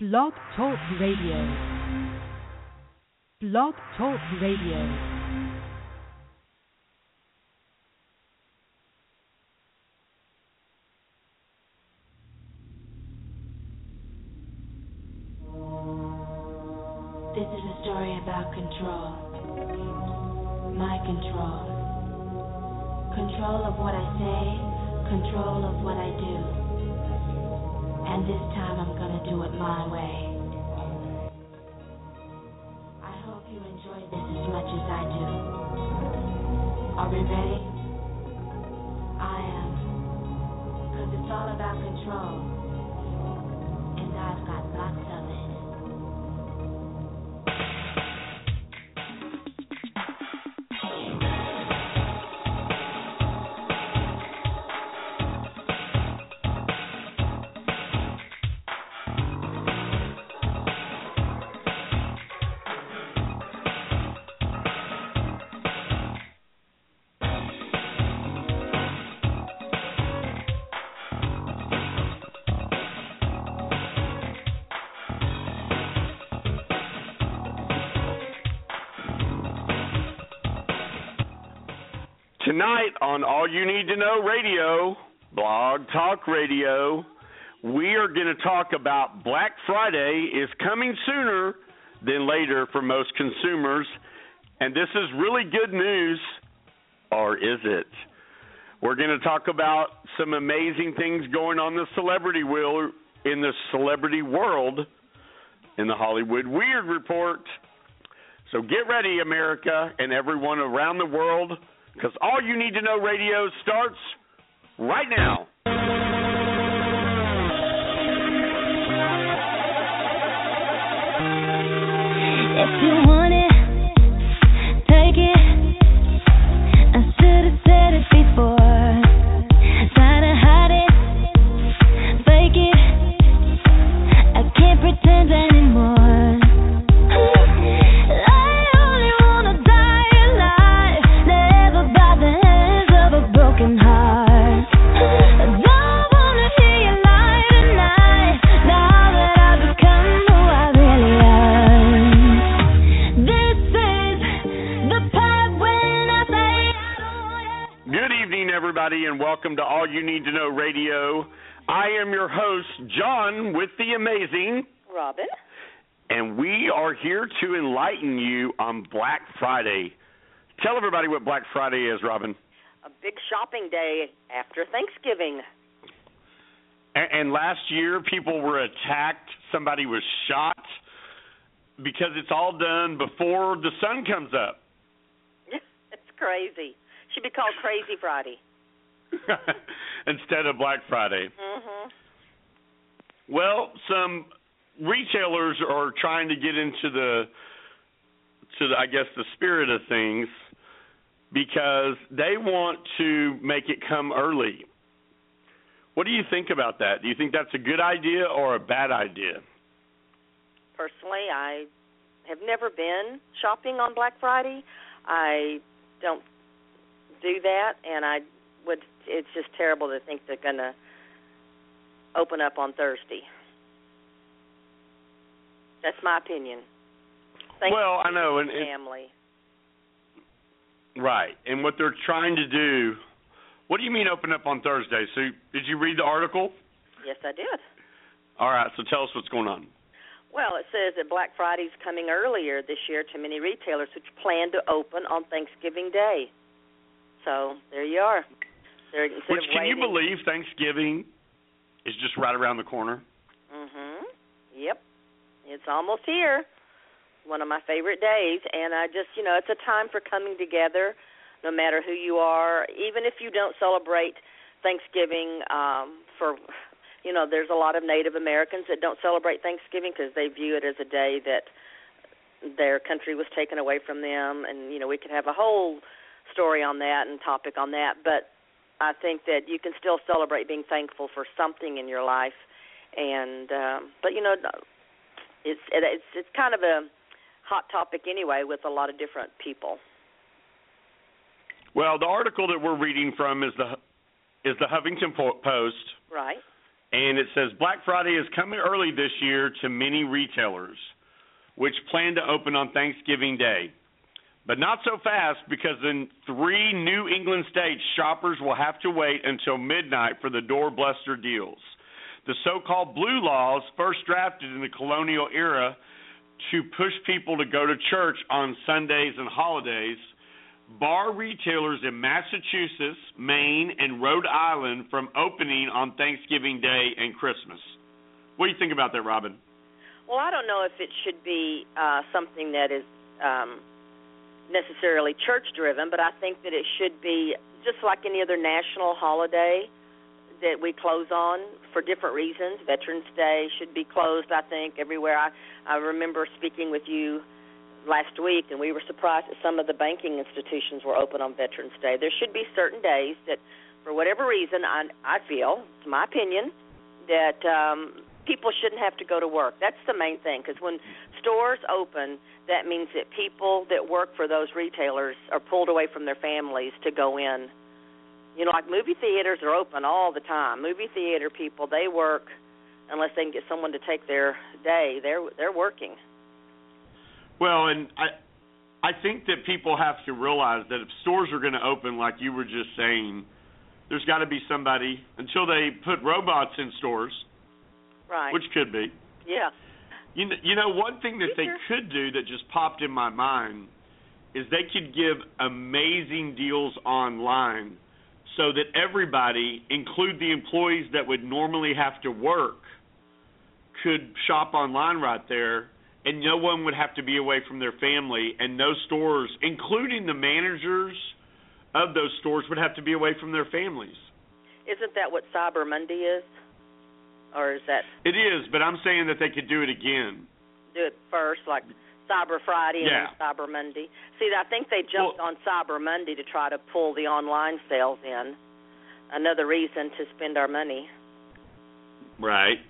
Blog Talk Radio. Blog Talk Radio. This is a story about control. My control. Control of what I say, control of what I do. And this time I'm gonna do it my way. I hope you enjoy this as much as I do. Are we ready? I am. Cause it's all about control. And I've got lots of it. On All You Need to Know Radio, Blog Talk Radio, we are going to talk about Black Friday is coming sooner than later for most consumers. And this is really good news, or is it? We're going to talk about some amazing things going on the celebrity wheel in the celebrity world in the Hollywood Weird Report. So get ready, America, and everyone around the world, because all you need to know radio starts right now. If you want everybody, and welcome to All You Need to Know Radio. I am your host, John, with the amazing, Robin. and we are here to enlighten you on Black Friday. Tell everybody what Black Friday is, Robin. A big shopping day after Thanksgiving. And, and last year, people were attacked. Somebody was shot because it's all done before the sun comes up. it's crazy. Should be called Crazy Friday. Instead of Black Friday. Mhm. Well, some retailers are trying to get into the to the, I guess the spirit of things because they want to make it come early. What do you think about that? Do you think that's a good idea or a bad idea? Personally, I have never been shopping on Black Friday. I don't do that, and I would. It's just terrible to think they're going to open up on Thursday. That's my opinion. Well, I know, and- family. Right. And what they're trying to do What do you mean open up on Thursday? So did you read the article? Yes, I did. All right, so tell us what's going on. Well, it says that Black Friday's coming earlier this year to many retailers which plan to open on Thanksgiving Day. So there you are. They're, Which can you believe Thanksgiving is just right around the corner? Mhm. Yep. It's almost here. One of my favorite days and I just, you know, it's a time for coming together no matter who you are, even if you don't celebrate Thanksgiving um for you know, there's a lot of Native Americans that don't celebrate Thanksgiving because they view it as a day that their country was taken away from them and you know, we could have a whole story on that and topic on that, but I think that you can still celebrate being thankful for something in your life and um but you know it's it's it's kind of a hot topic anyway with a lot of different people. Well, the article that we're reading from is the is the Huffington Post, Right. And it says Black Friday is coming early this year to many retailers, which plan to open on Thanksgiving Day. But not so fast because in three New England states, shoppers will have to wait until midnight for the doorbuster deals. The so called blue laws, first drafted in the colonial era to push people to go to church on Sundays and holidays, bar retailers in Massachusetts, Maine, and Rhode Island from opening on Thanksgiving Day and Christmas. What do you think about that, Robin? Well, I don't know if it should be uh, something that is um, necessarily church driven, but I think that it should be just like any other national holiday that we close on for different reasons. Veterans Day should be closed, I think, everywhere. I, I remember speaking with you last week, and we were surprised that some of the banking institutions were open on Veterans Day. There should be certain days that, for whatever reason, I, I feel, it's my opinion, that um, people shouldn't have to go to work. That's the main thing, because when stores open, that means that people that work for those retailers are pulled away from their families to go in. You know, like movie theaters are open all the time. Movie theater people, they work unless they can get someone to take their day. They're they're working. Well, and I I think that people have to realize that if stores are going to open like you were just saying, there's got to be somebody until they put robots in stores, Right. which could be. yeah. You know, you know one thing that they could do that just popped in my mind is they could give amazing deals online so that everybody, include the employees that would normally have to work, could shop online right there and no one would have to be away from their family and no stores, including the managers of those stores would have to be away from their families. Isn't that what Cyber Monday is? Or is that It is, but I'm saying that they could do it again. do it first, like Cyber Friday and Yeah. Cyber Monday? See, I think they jumped Well- on Cyber Monday to try to pull the online sales in. Another reason to spend our money. Right.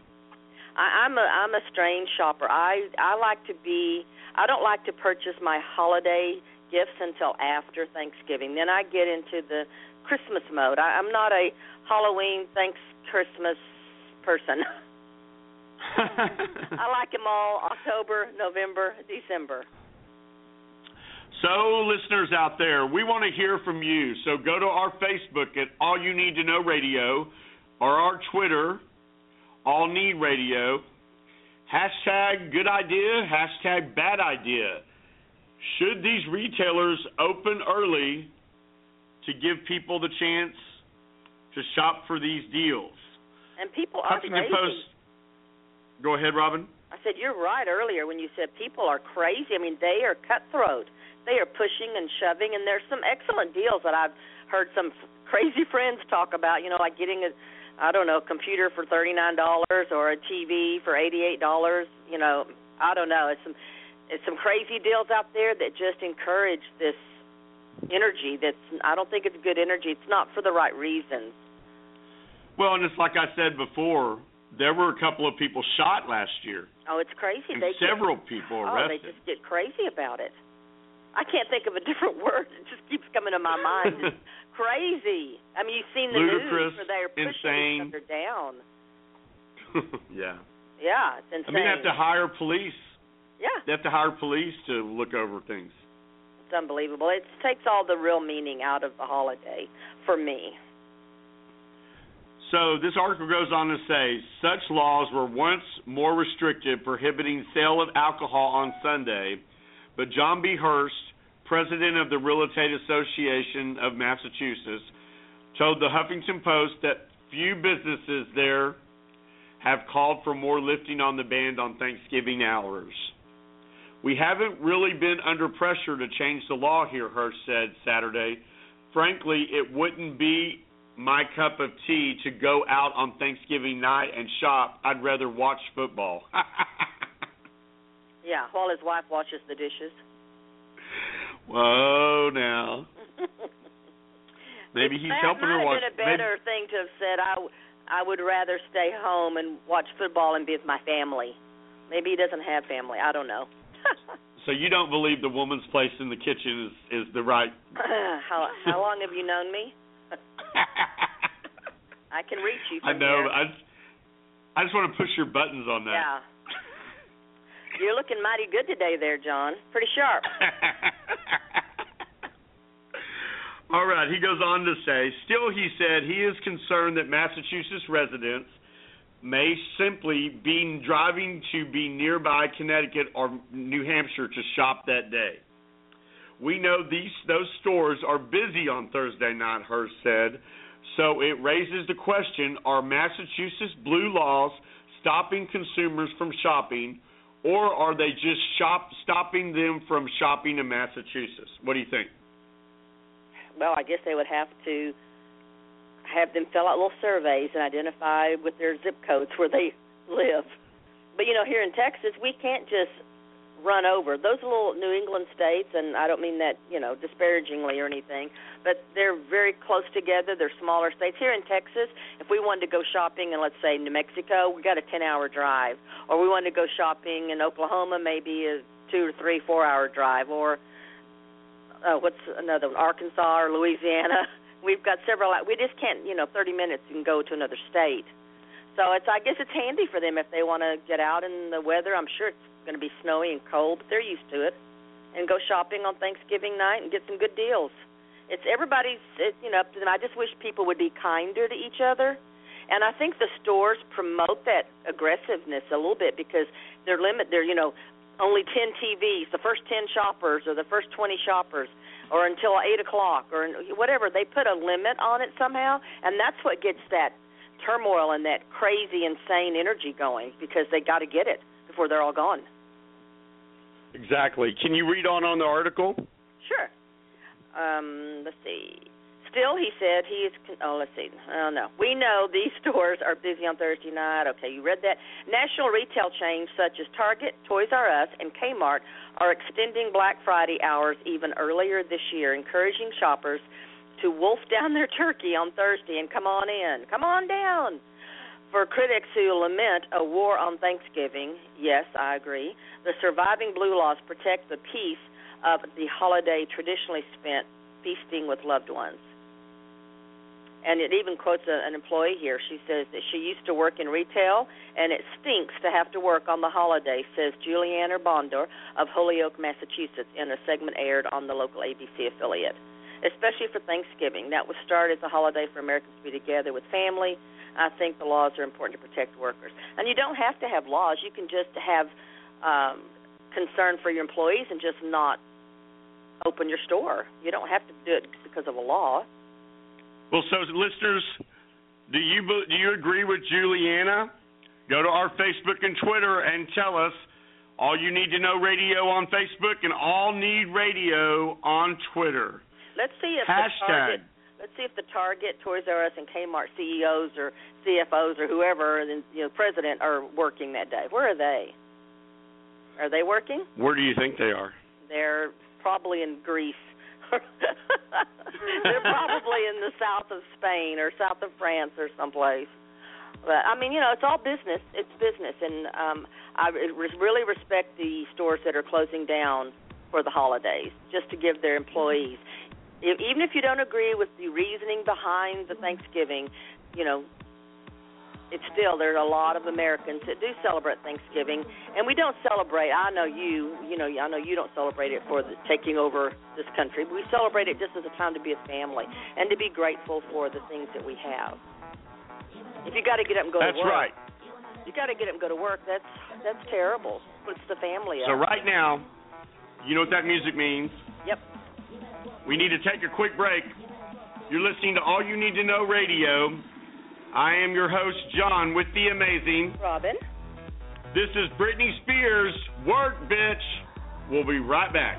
I, I'm a I'm a strange shopper. I I like to be. I don't like to purchase my holiday gifts until after Thanksgiving. Then I get into the Christmas mode. I, I'm not a Halloween, thanks Christmas person. I like them all October, November, December. So, listeners out there, we want to hear from you. So, go to our Facebook at All You Need to Know Radio or our Twitter, All Need Radio. Hashtag good idea, hashtag bad idea. Should these retailers open early to give people the chance to shop for these deals? And people are Huffington crazy. Post. Go ahead, Robin. I said you're right earlier when you said people are crazy. I mean, they are cutthroat. They are pushing and shoving, and there's some excellent deals that I've heard some crazy friends talk about. You know, like getting a, I don't know, computer for thirty nine dollars or a TV for eighty eight dollars. You know, I don't know. It's some, it's some crazy deals out there that just encourage this energy. That's I don't think it's good energy. It's not for the right reasons. Well, and it's like I said before, there were a couple of people shot last year, Oh, it's crazy. they get- several people Oh, they just get crazy about it. I can't think of a different word. It just keeps coming to my mind. It's crazy. I mean, you've seen the Ludicrous, news where they're pushing insane. each other down. yeah. Yeah, it's insane. I mean, they have to hire police. yeah, They have to hire police to look over things. it's unbelievable. It takes all the real meaning out of the holiday for me. So this article goes on to say such laws were once more restrictive, prohibiting sale of alcohol on Sunday. But Jon B. Hurst, president of the Real Estate Association of Massachusetts, told the Huffington Post that few businesses there have called for more lifting on the ban on Thanksgiving hours. We haven't really been under pressure to change the law here, Hurst said Saturday. Frankly, it wouldn't be my cup of tea to go out on Thanksgiving night and shop. I'd rather watch football. Yeah, while his wife washes the dishes. Whoa, now. Maybe he's that helping her watch. Might have been a better thing to have said. I, w- I would rather stay home and watch football and be with my family. Maybe he doesn't have family. I don't know. So you don't believe the woman's place in the kitchen is is the right? how how long have you known me? I can reach you. I know. Here. I I just want to push your buttons on that. Yeah. You're looking mighty good today there, John. Pretty sharp. All right, he goes on to say, still, he said he is concerned that Massachusetts residents may simply be driving to be nearby Connecticut or New Hampshire to shop that day. We know these those stores are busy on Thursday night, Hurst said. So it raises the question, are Massachusetts blue laws stopping consumers from shopping or are they just shop stopping them from shopping in Massachusetts? What do you think? well, I guess they would have to have them fill out little surveys and identify with their zip codes where they live. But you know, here in Texas, we can't just run over those little New England states, and I don't mean that you know disparagingly or anything, but they're very close together. They're smaller states. Here in Texas, if we wanted to go shopping in let's say New Mexico, we got a ten-hour drive, or we wanted to go shopping in Oklahoma, maybe a two or three, four-hour drive, or uh, what's another one, Arkansas or Louisiana. We've got several. We just can't, you know, 30 minutes and go to another state. So it's, I guess, it's handy for them if they want to get out in the weather. I'm sure it's going to be snowy and cold, but they're used to it. And go shopping on Thanksgiving night and get some good deals. It's everybody's, it, you know, them. I just wish people would be kinder to each other. And I think the stores promote that aggressiveness a little bit because they're limit. They're, you know, only 10 TVs, the first 10 shoppers or the first 20 shoppers, or until 8 o'clock, or whatever. They put a limit on it somehow, and that's what gets that turmoil and that crazy, insane energy going because they got to get it before they're all gone. Exactly. Can you read on on the article? Sure. Um, let's see. Still, he said he is. Oh, let's see. Oh no, we know these stores are busy on Thursday night. Okay, you read that. National retail chains such as Target, Toys R Us, and Kmart are extending Black Friday hours even earlier this year, encouraging shoppers to wolf down their turkey on Thursday and come on in. Come on down. For critics who lament a war on Thanksgiving, yes, I agree. The surviving blue laws protect the peace of the holiday traditionally spent feasting with loved ones and it even quotes a, an employee here. She says that she used to work in retail, and it stinks to have to work on the holiday, says Juliana Bondor of Holyoke, Massachusetts, in a segment aired on the local ABC affiliate. Especially for Thanksgiving, that was started as a holiday for Americans to be together with family. I think the laws are important to protect workers, and you don't have to have laws. You can just have um, concern for your employees and just not open your store. You don't have to do it because of a law. Well, so listeners, do you do you agree with Juliana? Go to our Facebook and Twitter and tell us all you need to know radio on Facebook and all need radio on Twitter. Let's see if Hashtag. the Target, let's see if the Target, Toys R Us, and Kmart CEOs or CFOs or whoever, and you know, president are working that day. Where are they? Are they working? Where do you think they are? They're probably in Greece. They're probably in the south of Spain or south of France or someplace. But I mean, you know, it's all business. It's business, and um, I re- really respect the stores that are closing down for the holidays, just to give their employees. If, even if you don't agree with the reasoning behind the Thanksgiving, you know, it's still there are a lot of Americans that do celebrate Thanksgiving, and we don't celebrate. I know you, you know, I know you don't celebrate it for the, taking over this country. We celebrate it just as a time to be a family and to be grateful for the things that we have. If you got to get up and go That's to work, right. you got to get up and go to work. That's that's terrible. Puts the family So up. right now, you know what that music means. Yep. We need to take a quick break. You're listening to All You Need to Know Radio. I am your host, John, with the amazing. Robin. This is Britney Spears, Work Bitch. We'll be right back.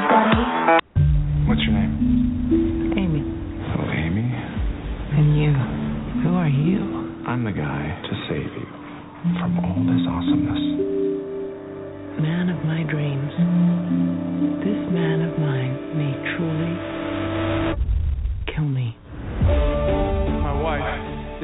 Man of my dreams, this man of mine may truly kill me. My wife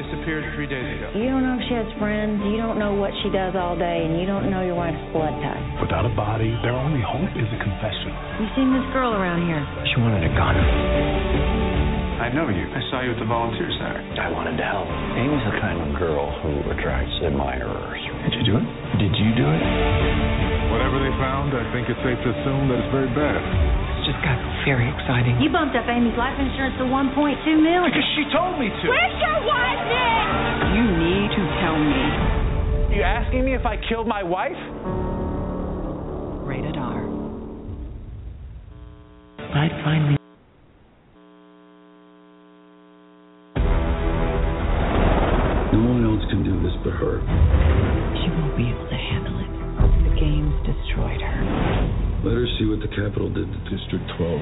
disappeared three days ago. You don't know if she has friends, you don't know what she does all day, and you don't know your wife's blood type. Without a body, their only hope is a confession. You've seen this girl around here. She wanted a gun. I know you. I saw you at the volunteer center. I wanted to help. Amy's the kind of girl who attracts admirers. Did you do it? Did you do it? Whatever they found, I think it's safe to assume that it's very bad. It's just got very exciting. You bumped up Amy's life insurance to 1.2 million. Because she told me to. Where's your wife, Nick? You need to tell me. You asking me if I killed my wife? Rated R. I'd finally. No one else can do this but her. Capitol did to District 12.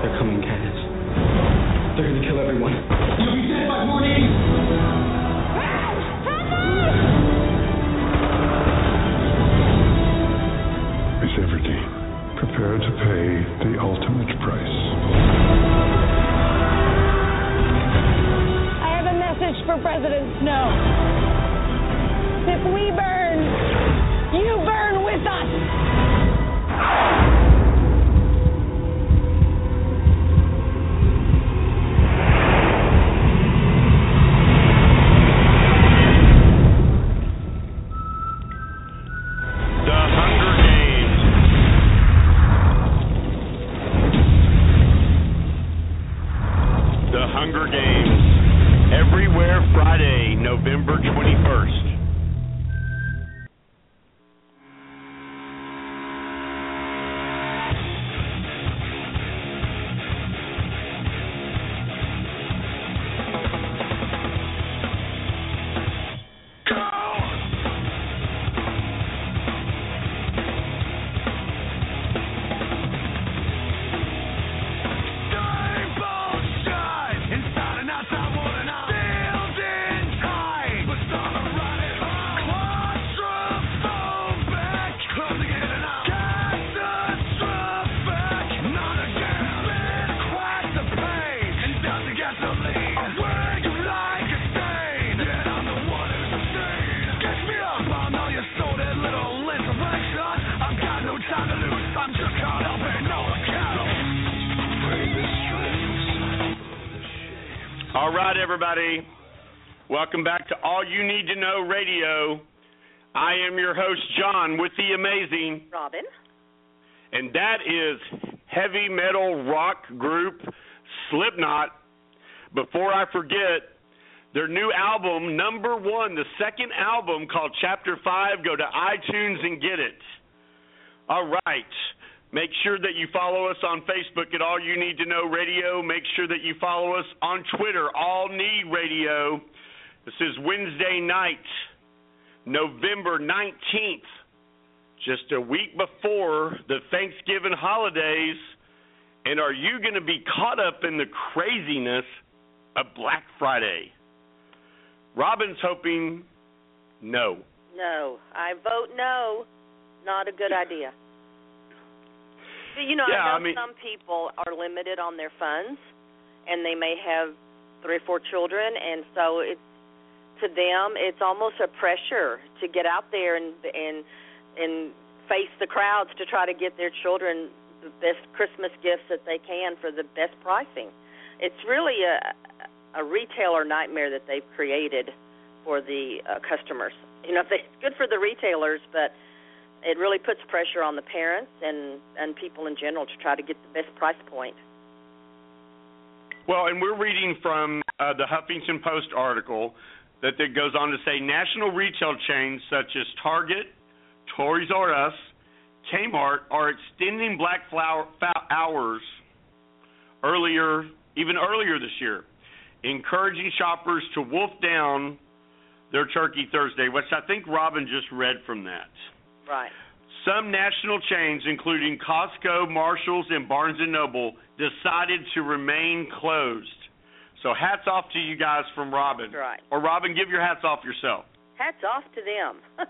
They're coming, Katniss. They're gonna kill everyone. Everybody. Welcome back to All You Need to Know Radio. I am your host, John, with the amazing, Robin. and that is heavy metal rock group Slipknot. Before I forget, their new album, number one, the second album called Chapter 5, go to iTunes and get it. All right. Make sure that you follow us on Facebook at All You Need to Know Radio. Make sure that you follow us on Twitter, All Need Radio. This is Wednesday night, November 19th, just a week before the Thanksgiving holidays. And are you going to be caught up in the craziness of Black Friday? Robin's hoping no. No, I vote no. Not a good idea. You know, Yeah, I I mean- some people are limited on their funds, and they may have three or four children, and so it's to them it's almost a pressure to get out there and and and face the crowds to try to get their children the best Christmas gifts that they can for the best pricing. It's really a a retailer nightmare that they've created for the uh, customers. You know, they, it's good for the retailers, but it really puts pressure on the parents and and people in general to try to get the best price point. Well, and we're reading from uh, the Huffington Post article that that goes on to say national retail chains such as Target, Toys R Us, Kmart are extending Black Flower hours earlier, even earlier this year, encouraging shoppers to wolf down their Turkey Thursday, which I think Robin just read from that. Right. Some national chains, including Costco, Marshalls, and Barnes and Noble, decided to remain closed. So hats off to you guys from Robin. Right. Or Robin, give your hats off yourself. Hats off to them.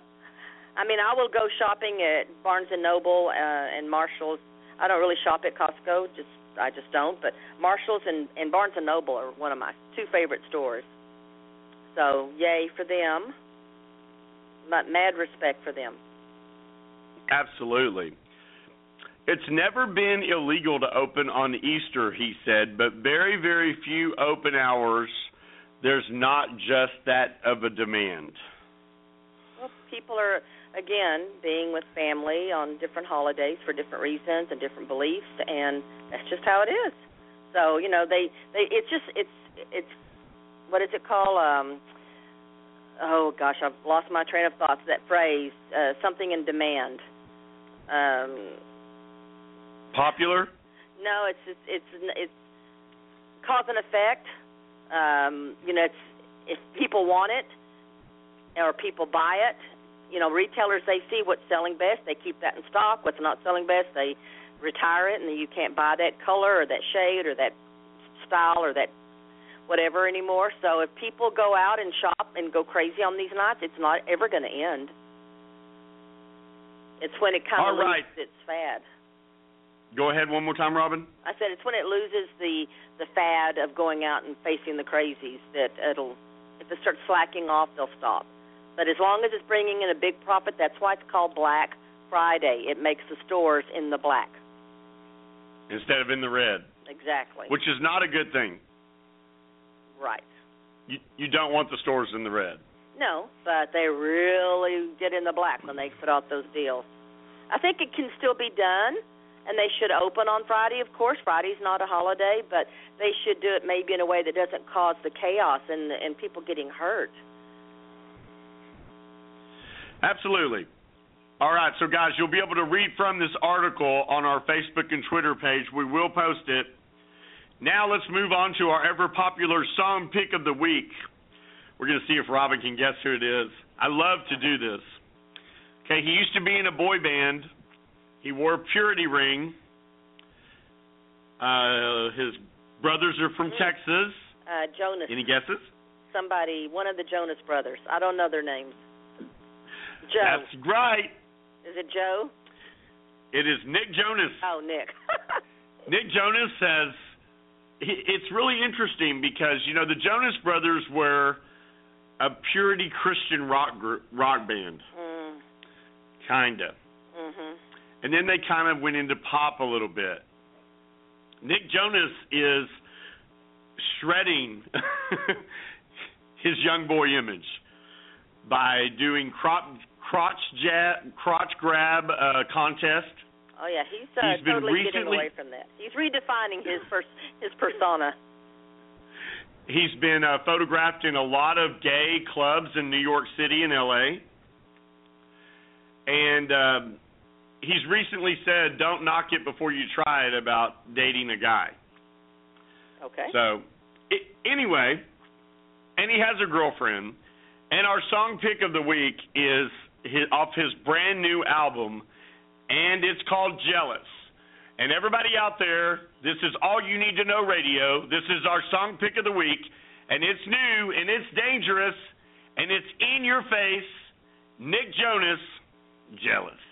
I mean, I will go shopping at Barnes and Noble uh, and Marshalls. I don't really shop at Costco, just I just don't. But Marshalls and, and Barnes and Noble are one of my two favorite stores. So yay for them. Mad respect for them. Absolutely. It's never been illegal to open on Easter, he said, but very, very few open hours. There's not just that of a demand. Well, people are again being with family on different holidays for different reasons and different beliefs, and that's just how it is. So you know, they they it's just it's it's what is it called? Um, oh gosh, I've lost my train of thoughts. That phrase, uh, something in demand. Um, Popular? No, it's it's it's, it's cause and effect. Um, you know, it's if people want it or people buy it. You know, retailers they see what's selling best, they keep that in stock. What's not selling best, they retire it, and you can't buy that color or that shade or that style or that whatever anymore. So if people go out and shop and go crazy on these nights, it's not ever going to end. It's when it kind of right. loses its fad. Go ahead one more time, Robin. I said it's when it loses the the fad of going out and facing the crazies that it'll if it starts slacking off they'll stop. But as long as it's bringing in a big profit, that's why it's called Black Friday. It makes the stores in the black. Instead of in the red, Exactly. which is not a good thing. right. You you don't want the stores in the red. No, but they really get in the black when they put out those deals. I think it can still be done, and they should open on Friday. Of course, Friday's not a holiday, but they should do it maybe in a way that doesn't cause the chaos and and people getting hurt. Absolutely. All right, so guys, you'll be able to read from this article on our Facebook and Twitter page. We will post it. Now let's move on to our ever popular song pick of the week. We're going to see if Robin can guess who it is. I love to do this. Okay, he used to be in a boy band. He wore a purity ring. Uh, his brothers are from Texas. Uh, Jonas, Any guesses? somebody, one of the Jonas brothers. I don't know their names. Joe. That's right. Is it Joe? It is Nick Jonas. Oh, Nick. Nick Jonas says it's really interesting because you know the Jonas Brothers were a purity Christian rock group, rock band, mm, kinda, mhm. and then they kind of went into pop a little bit. Nick Jonas is shredding his young boy image by doing crop, crotch ja- crotch grab uh, contest. Oh yeah, he's uh, He's been totally getting recently- away from that. He's redefining his pers- his persona. He's been uh, photographed in a lot of gay clubs in New York City and LA. And um, he's recently said, "Don't knock it before you try it." About dating a guy. Okay. So, i anyway, and he has a girlfriend. And our song pick of the week is his, off his brand new album, and it's called Jealous. And everybody out there, this is all you need to know radio. This is our song pick of the week, and it's new and it's dangerous and it's in your face. Nick Jonas, Jealous.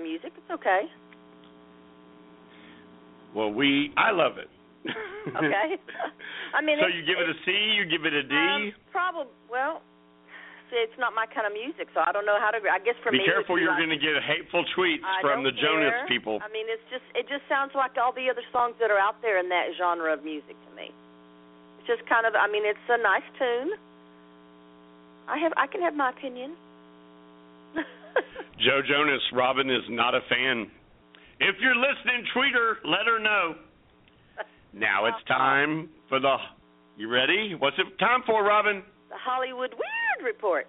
My music. It's okay. Well, we I love it. Okay. I mean, so you give it a C, you give it a D. Um, probably. Well, it's not my kind of music, so I don't know how to. I guess for Be me, would careful! You're like, going to get hateful tweets I from the Jonas people. I mean, it's just it just sounds like all the other songs that are out there in that genre of music to me. It's just kind of. I mean, it's a nice tune. I have. I can have my opinion. Joe Jonas, Robin is not a fan. If you're listening, tweet her, let her know. Now it's time for the. You ready? What's it time for, Robin? The Hollywood Weird Report.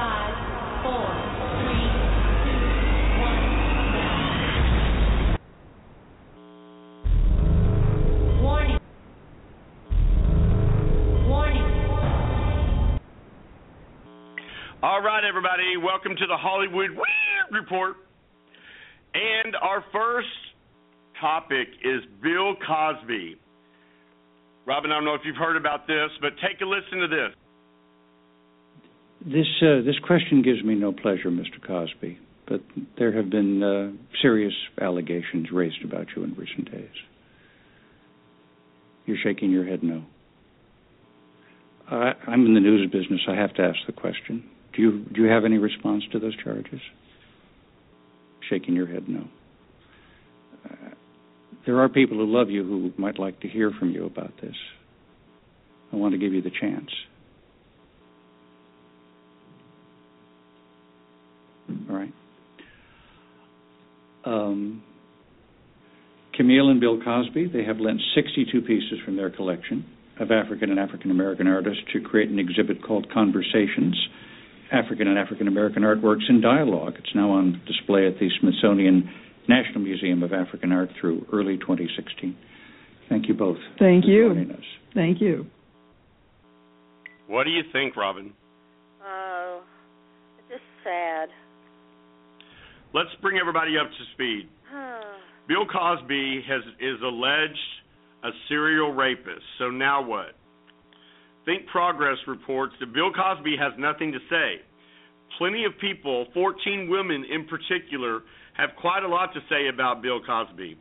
6, 5, 4, 3, 2, 1, now. Warning. Warning. All right, everybody, welcome to the Hollywood Report. And our first topic is Bill Cosby. Robin, I don't know if you've heard about this, but take a listen to this. This uh, this question gives me no pleasure, Mr. Cosby, but there have been uh, serious allegations raised about you in recent days. You're shaking your head no. I, I'm in the news business. I have to ask the question. Do you do you have any response to those charges? Shaking your head no. Uh, there are people who love you who might like to hear from you about this. I want to give you the chance. All right. Um, Camille and Bill Cosby, they have lent 62 pieces from their collection of African and African American artists to create an exhibit called Conversations African and African American Artworks in Dialogue. It's now on display at the Smithsonian National Museum of African Art through early 2016. Thank you both. Thank for you. joining us. Thank you. What do you think, Robin? Oh, it's just sad. Let's bring everybody up to speed. Bill Cosby has is alleged a serial rapist. So now what? Think Progress reports that Bill Cosby has nothing to say. Plenty of people, 14 women in particular, have quite a lot to say about Bill Cosby.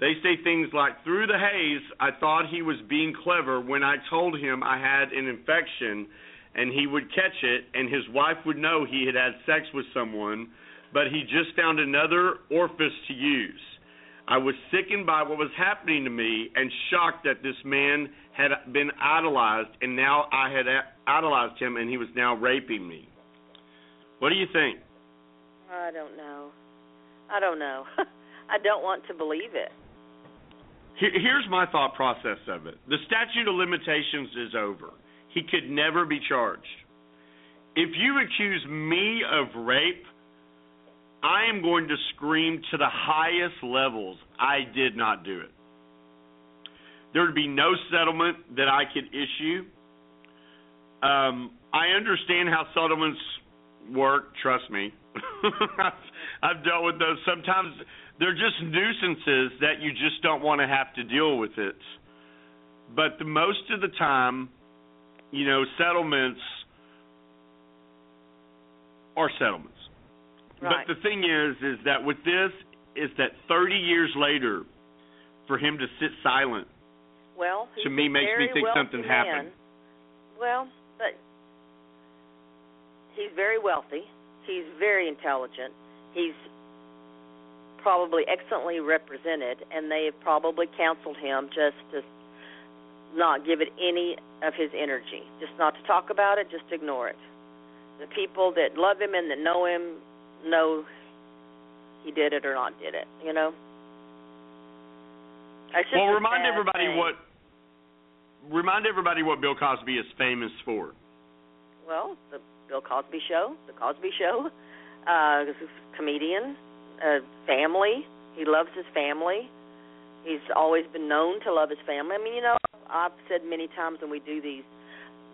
They say things like, Through the haze, I thought he was being clever when I told him I had an infection and he would catch it and his wife would know he had had sex with someone, but he just found another orifice to use. I was sickened by what was happening to me and shocked that this man had been idolized, and now I had idolized him, and he was now raping me. What do you think? I don't know. I don't know. I don't want to believe it. Here's my thought process of it the statute of limitations is over. He could never be charged. If you accuse me of rape, I am going to scream to the highest levels I did not do it. There would be no settlement that I could issue. Um, I understand how settlements work, trust me. I've dealt with those. Sometimes they're just nuisances that you just don't want to have to deal with it. But the most of the time, you know, settlements are settlements. Right. But the thing is, is that with this, is that 30 years later, for him to sit silent, Well, to me makes me think something man. happened. Well, but he's very wealthy. He's very intelligent. He's probably excellently represented, and they have probably counseled him just to not give it any of his energy, just not to talk about it, just ignore it. The people that love him and that know him know he did it or not did it. You know. Well, remind everybody thing. what remind everybody what Bill Cosby is famous for. Well, the Bill Cosby Show, the Cosby Show, uh, comedian, uh, family. He loves his family. He's always been known to love his family. I mean, you know, I've said many times when we do these,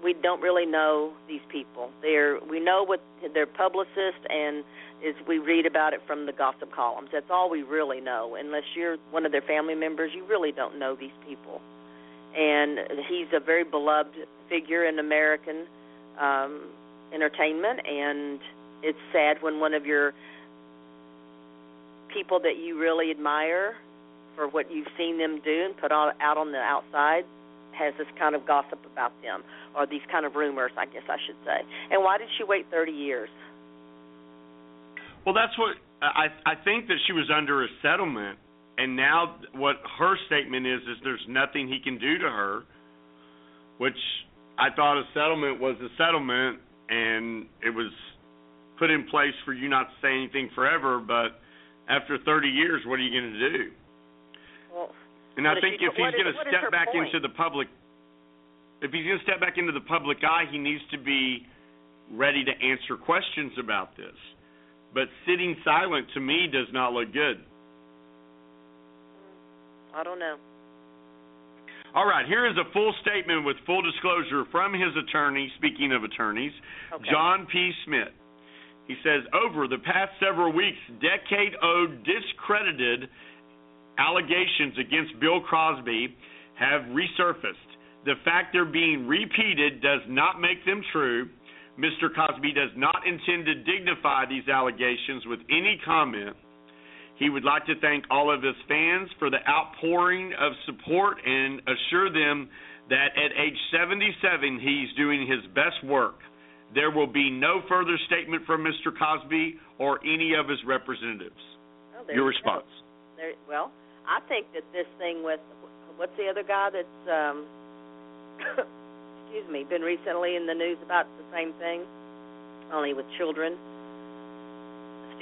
we don't really know these people. They're we know what their publicist and is we read about it from the gossip columns. That's all we really know. Unless you're one of their family members, you really don't know these people. and he's a very beloved figure in American um, entertainment. And it's sad when one of your people that you really admire for what you've seen them do and put all, out on the outside has this kind of gossip about them or these kind of rumors, I guess I should say. And why did she wait 30 years? Well, that's what I I think that she was under a settlement, and now what her statement is is there's nothing he can do to her, which I thought a settlement was a settlement, and it was put in place for you not to say anything forever. But after 30 years, what are you going to do? Well, And I think if he's going to what is her step back point? into the public, if he's going to step back into the public eye, he needs to be ready to answer questions about this. But sitting silent to me does not look good. I don't know. All right, here is a full statement with full disclosure from his attorney, speaking of attorneys, Okay. John P. Schmitt. He says, over the past several weeks, decade old discredited allegations against Bill Cosby have resurfaced. The fact they're being repeated does not make them true. Mr. Cosby does not intend to dignify these allegations with any comment. He would like to thank all of his fans for the outpouring of support and assure them that at age 77 he's doing his best work. There will be no further statement from Mr. Cosby or any of his representatives. Oh, Your you response. There, well, I think that this thing with what's the other guy that's um excuse me, been recently in the news about the same thing, only with children.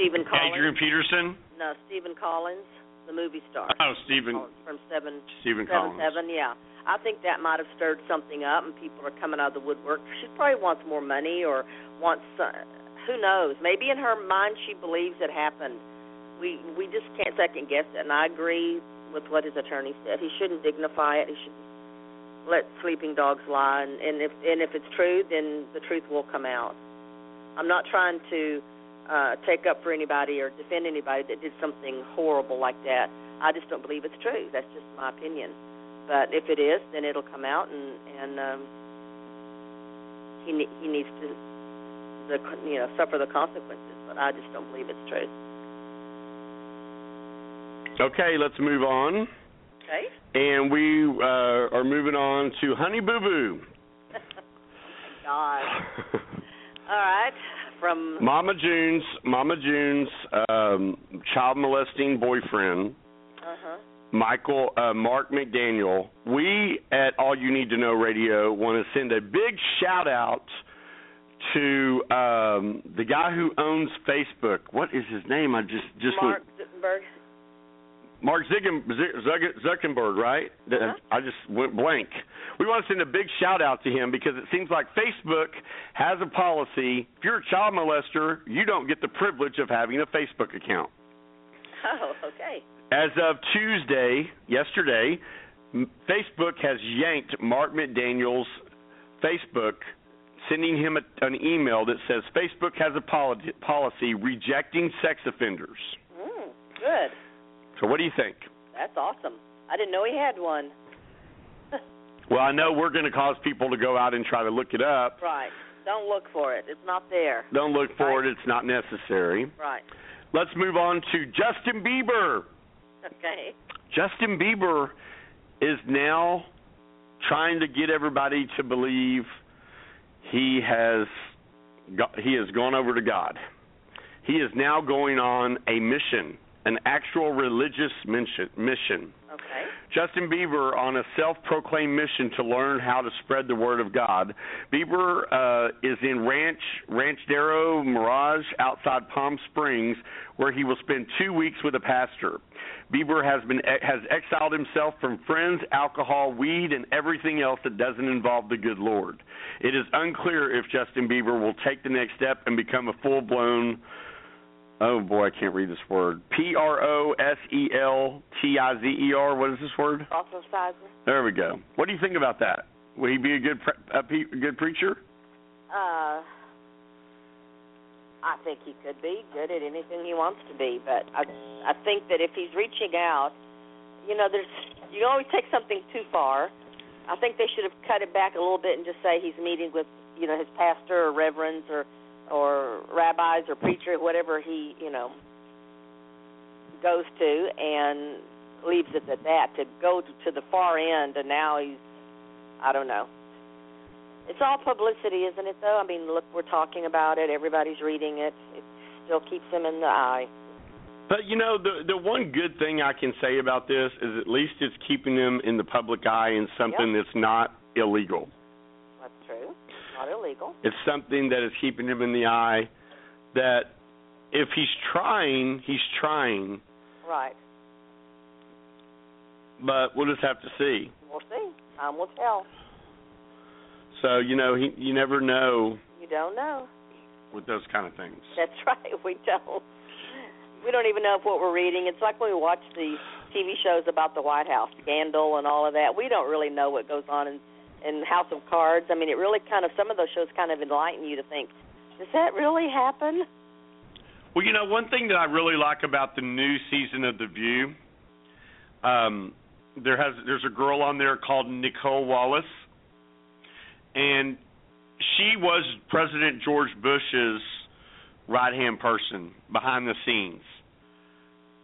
Stephen Collins. Adrian Peterson. No, Stephen Collins, the movie star. Oh, Stephen from seven Stephen seven Collins. seven. Yeah, I think that might have stirred something up, and people are coming out of the woodwork. She probably wants more money, or wants uh, who knows? Maybe in her mind she believes it happened. We we just can't second guess it, and I agree with what his attorney said. He shouldn't dignify it. He should let sleeping dogs lie, and, and if and if it's true, then the truth will come out. I'm not trying to uh, take up for anybody or defend anybody that did something horrible like that. I just don't believe it's true. That's just my opinion. But if it is, then it'll come out, and and um, he ne- he needs to the you know suffer the consequences. But I just don't believe it's true. Okay, let's move on. Okay. And we uh, are moving on to Honey Boo Boo. God. All right. From Mama June's Mama June's um, child molesting boyfriend, uh huh. Michael uh, Mark McDaniel. We at All You Need to Know Radio want to send a big shout out to um, the guy who owns Facebook. What is his name? I just just Mark Zuckerberg. Mark Zuckerberg, right? Uh-huh. I just went blank. We want to send a big shout out to him because it seems like Facebook has a policy. If you're a child molester, you don't get the privilege of having a Facebook account. Oh, okay. As of Tuesday, yesterday, Facebook has yanked Mark McDaniel's Facebook, sending him a, an email that says Facebook has a poli- policy rejecting sex offenders. Mm, good. So, what do you think? That's awesome. I didn't know he had one. Well, I know we're going to cause people to go out and try to look it up. Right. Don't look for it. It's not there. Don't look for it, it's not necessary. Right. Let's move on to Justin Bieber. Okay. Justin Bieber is now trying to get everybody to believe he has got, he has gone over to God. He is now going on a mission, an actual religious mission. mission. Okay. Justin Bieber on a self-proclaimed mission to learn how to spread the word of God. Bieber uh, is in Ranch Ranchero Mirage outside Palm Springs, where he will spend two weeks with a pastor. Bieber has been has exiled himself from friends, alcohol, weed, and everything else that doesn't involve the good Lord. It is unclear if Justin Bieber will take the next step and become a full-blown Oh boy, I can't read this word. P R O S E L T I Z E R. What is this word? Proselytizer. There we go. What do you think about that? Will he be a good pre- a, pe- a good preacher? Uh, I think he could be good at anything he wants to be, but I I think that if he's reaching out, you know, there's you always take something too far, I think they should have cut it back a little bit and just say he's meeting with you know his pastor or reverends or or rabbis or preacher whatever he you know goes to and leaves it at that. To go to, to the far end and now he's I don't know. It's all publicity, isn't it? Though I mean, look, we're talking about it. Everybody's reading it. It still keeps him in the eye. But you know, the the one good thing I can say about this is at least it's keeping him in the public eye in something Yep. that's not illegal. Not illegal. It's something that is keeping him in the eye that if he's trying, he's trying, Right. but we'll just have to see. We'll see. Time will tell. So, you know, he you never know You don't know. with those kind of things. That's right. We don't. We don't even know if what we're reading. It's like when we watch the TV shows about the White House scandal and all of that. We don't really know what goes on in in House of Cards. I mean, it really kind of some of those shows kind of enlighten you to think, does that really happen? Well, you know, one thing that I really like about the new season of The View, um, there has there's a girl on there called Nicolle Wallace, and she was President George Bush's right hand person behind the scenes.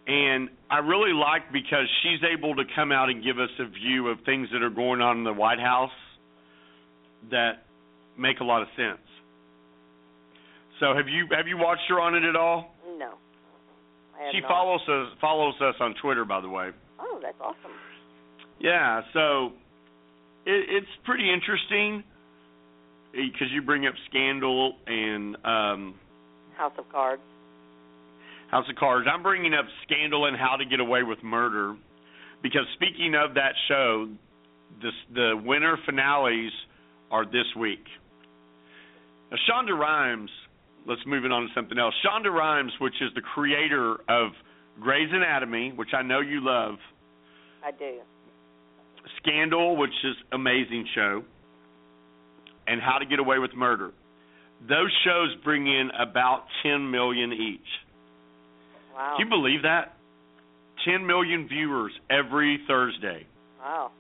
And I really like because she's able to come out and give us a view of things that are going on in the White House that make a lot of sense. So have you have you watched her on it at all? No. She not. follows us follows us on Twitter, by the way. Oh, that's awesome. Yeah, so it, it's pretty interesting because you bring up Scandal and um, House of Cards. House of Cards. I'm bringing up Scandal and How to Get Away with Murder because speaking of that show, this, the winter finales are this week. Now, Shonda Rhimes, let's move it on to something else. Shonda Rhimes, which is the creator of Grey's Anatomy, which I know you love, I do. Scandal, which is amazing show, and How to Get Away with Murder. Those shows bring in about 10 million each. Wow. Do you believe that? 10 million viewers every Thursday. Wow.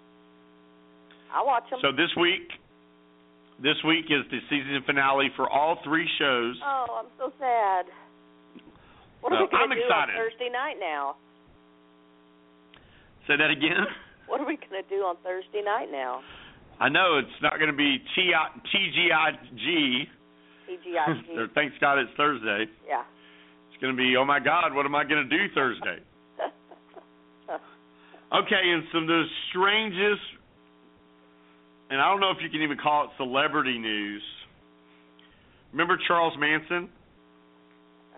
I watch them. So this week, this week is the season finale for all three shows. oh, I'm so sad. What are No, we going I'm to do excited. on Thursday night now? Say that again. What are we going to do on Thursday night now? I know it's not going to be T TGIT. TGIT. or Thanks God it's Thursday. yeah. It's going to be, oh my God, what am I going to do Thursday? Okay, and some of the strangest, and I don't know if you can even call it celebrity news. Remember Charles Manson?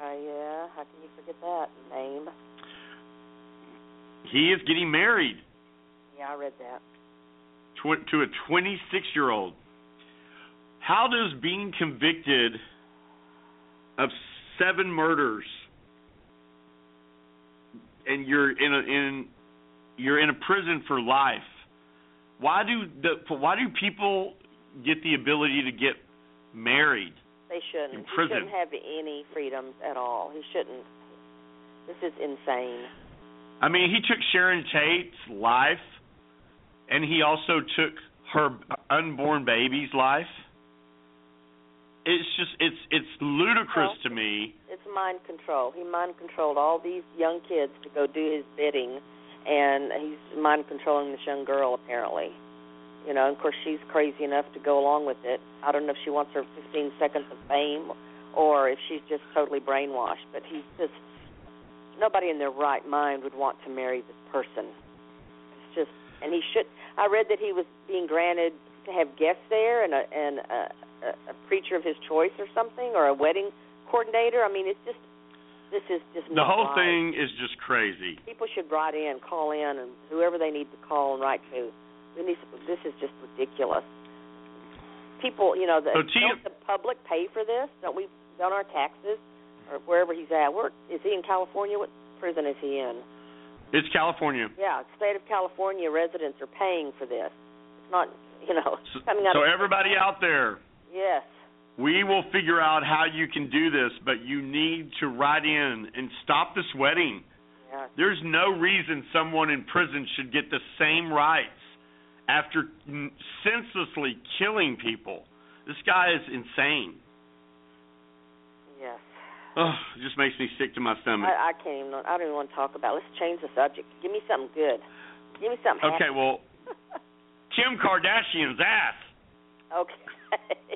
Uh, yeah. How can you forget that name? He is getting married Yeah, I read that. tw- to a 26 year old. How does being convicted of seven murders and you're in a in you're in a prison for life? Why do the why do people get the ability to get married? They shouldn't. He shouldn't have any freedoms at all. He shouldn't. This is insane. I mean, he took Sharon Tate's life, and he also took her unborn baby's life. It's just it's it's ludicrous Well, to me. It's mind control. He mind controlled all these young kids to go do his bidding, and he's mind controlling this young girl apparently. You know, and of course she's crazy enough to go along with it. I don't know if she wants her 15 seconds of fame, or if she's just totally brainwashed. But he's just nobody in their right mind would want to marry this person. It's just, and he should. I read that he was being granted to have guests there and a and a, a, a preacher of his choice or something, or a wedding coordinator. I mean, it's just this is just The whole thing is just crazy. People should write in, call in, and whoever they need to call and write to. This is just ridiculous. People, you know, the, So don't the public pay for this? Don't we? Don't our taxes or wherever he's at? Where is he in California? What prison is he in? It's California. Yeah, state of California residents are paying for this. It's not, you know, So, coming out so everybody out there, Yes. We will figure out how you can do this, but you need to write in and stop this wedding. Yeah. There's no reason someone in prison should get the same rights after senselessly killing people. This guy is insane. Yes. Oh, it just makes me sick to my stomach. I, I can't even. I don't even want to talk about. it. Let's change the subject. Give me something good. Give me something. Okay, well, Kim Kardashian's ass. Okay.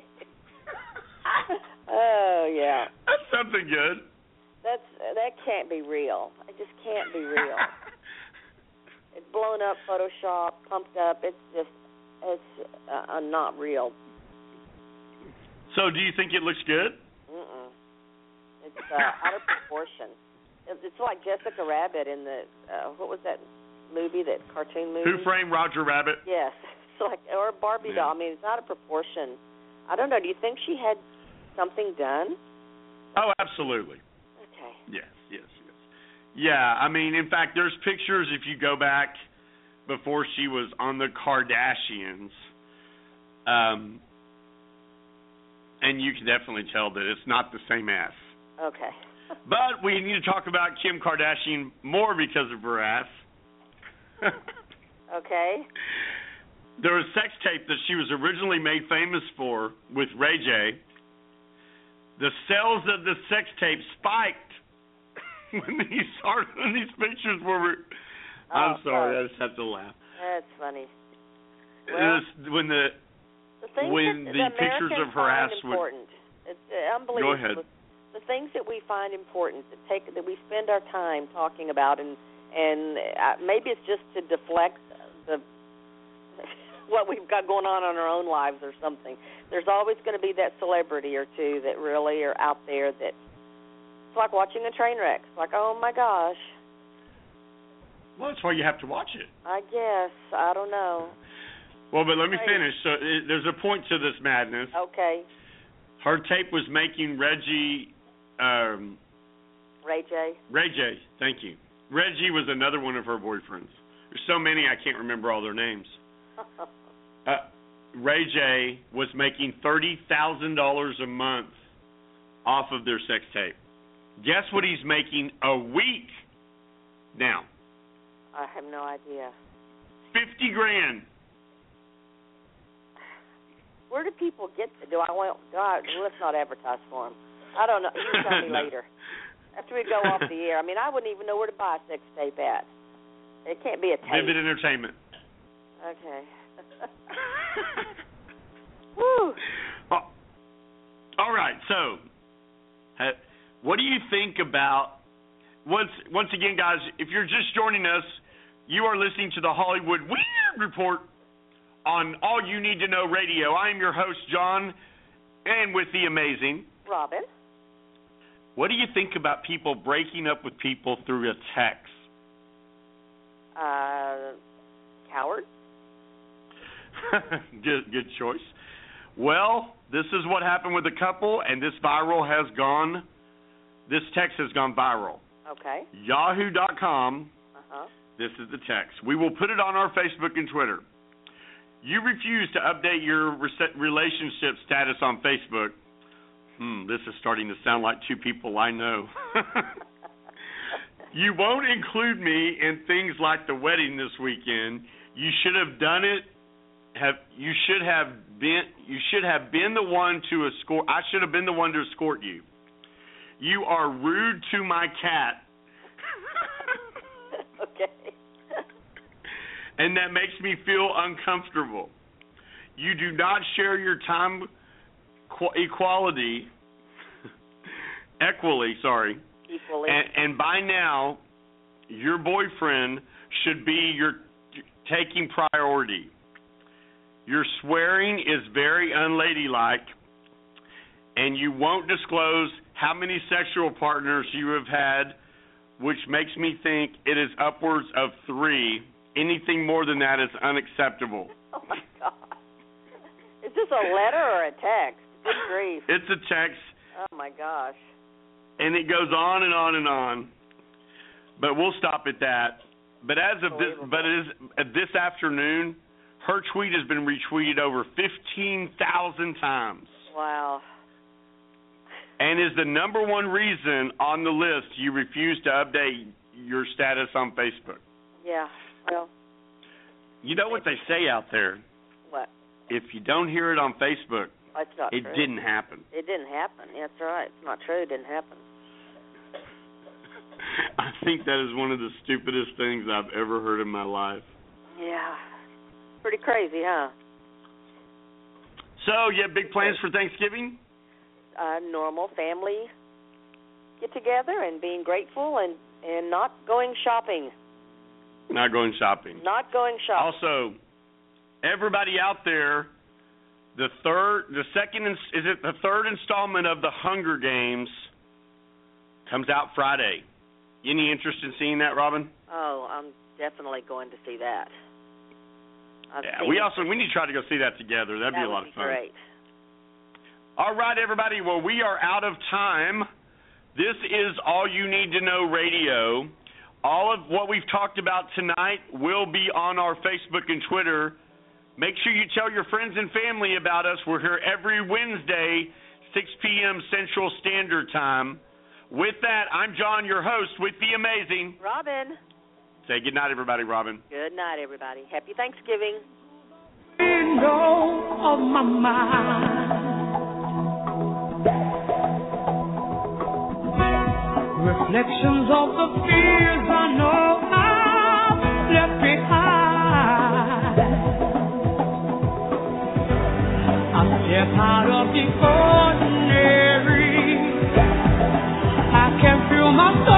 oh yeah. That's something good. That's that can't be real. It just can't be real. it's blown up, Photoshop, pumped up. It's just it's uh, uh, not real. So, do you think it looks good? Mm-mm. It's uh, out of proportion. It's like Jessica Rabbit in the uh, what was that movie? That cartoon movie? Who framed Roger Rabbit? Yes. It's like or Barbie Yeah. doll. I mean, it's out of proportion. I don't know. Do you think she had something done? Oh, absolutely. Okay. Yes, yes, yes. Yeah, I mean, in fact, there's pictures if you go back before she was on the Kardashians, um, and you can definitely tell that it's not the same ass. Okay. But we need to talk about Kim Kardashian more because of her ass. Okay. there was sex tape that she was originally made famous for with Ray J. The sales of the sex tape spiked when these started, when these pictures were. I'm Oh, sorry, sorry. I just have to laugh. That's funny. It was when the The when that the the pictures of her find ass would- important. It's uh, unbelievable. Go ahead. The things that we find important that take that we spend our time talking about, and and uh, maybe it's just to deflect the what we've got going on in our own lives or something. There's always going to be that celebrity or two that really are out there that it's like watching a train wreck. It's like, oh my gosh, well, that's why you have to watch it. I guess I don't know. Well, but let me finish. So it, there's a point to this madness. Okay, Her tape was making Reggie, um, Ray J. Ray J. Thank you. Reggie was another one of her boyfriends. There's so many I can't remember all their names. Uh, Ray J was making thirty thousand dollars a month off of their sex tape. Guess what he's making a week now? I have no idea. Fifty grand. Where do people get? To, Do I want? Do I, let's not advertise for them. I don't know. You tell me No. later. After we go off the air, I mean, I wouldn't even know where to buy a sex tape at. It can't be a tape. Vivid Entertainment. Okay. Woo. Oh, all right. So, uh, what do you think about once once again, guys? If you're just joining us, you are listening to the Hollywood Weird Report on All You Need to Know Radio. I am your host, John, and with the amazing. Robin. What do you think about people breaking up with people through a text? Uh, coward. good, good choice. Well, this is what happened with the couple, and this viral has gone. This text has gone viral. Okay. Yahoo.com. Uh huh. This is the text. We will put it on our Facebook and Twitter. You refuse to update your relationship status on Facebook. Hmm, this is starting to sound like two people I know. you won't include me in things like the wedding this weekend. You should have done it. Have you should have been you should have been the one to escort. I should have been the one to escort you. You are rude to my cat. okay. and that makes me feel uncomfortable. You do not share your time equality equally, sorry. Equally. And, and by now, your boyfriend should be your taking priority. Your swearing is very unladylike, and you won't disclose how many sexual partners you have had, which makes me think it is upwards of three. Anything more than that is unacceptable. Oh my god. Is this a letter or a text? Good grief. It's a text, Oh my gosh. and it goes on and on and on. But we'll stop at that. But as of this, but it is uh, this afternoon, her tweet has been retweeted over fifteen thousand times, Wow. and is the number one reason on the list you refuse to update your status on Facebook. Yeah. Well, You know what they say out there? What? If you don't hear it on Facebook, It's not it true. didn't happen. It didn't happen. That's right. It's not true. It didn't happen. I think that is one of the stupidest things I've ever heard in my life. Yeah. Pretty crazy, huh? So, you have big plans for Thanksgiving? Uh, normal family get together and being grateful and and not going shopping. Not going shopping. Not going shopping. Also, everybody out there, the third, the second, is it the third installment of the Hunger Games comes out Friday. Any interest in seeing that, Robin? Oh, I'm definitely going to see that. I've yeah, we it. also we need to try to go see that together. That'd that be a lot of fun. Great. All right, everybody. Well, we are out of time. This is All You Need to Know Radio. All of what we've talked about tonight will be on our Facebook and Twitter. Make sure you tell your friends and family about us. We're here every Wednesday, 6 p.m. Central Standard Time. With that, I'm John, your host, with the amazing. Robin. Day. Good night, everybody, Robin. Good night, everybody. Happy Thanksgiving. Window of my mind. Reflections of the fears I know I've left behind. I out of the ordinary. I can feel my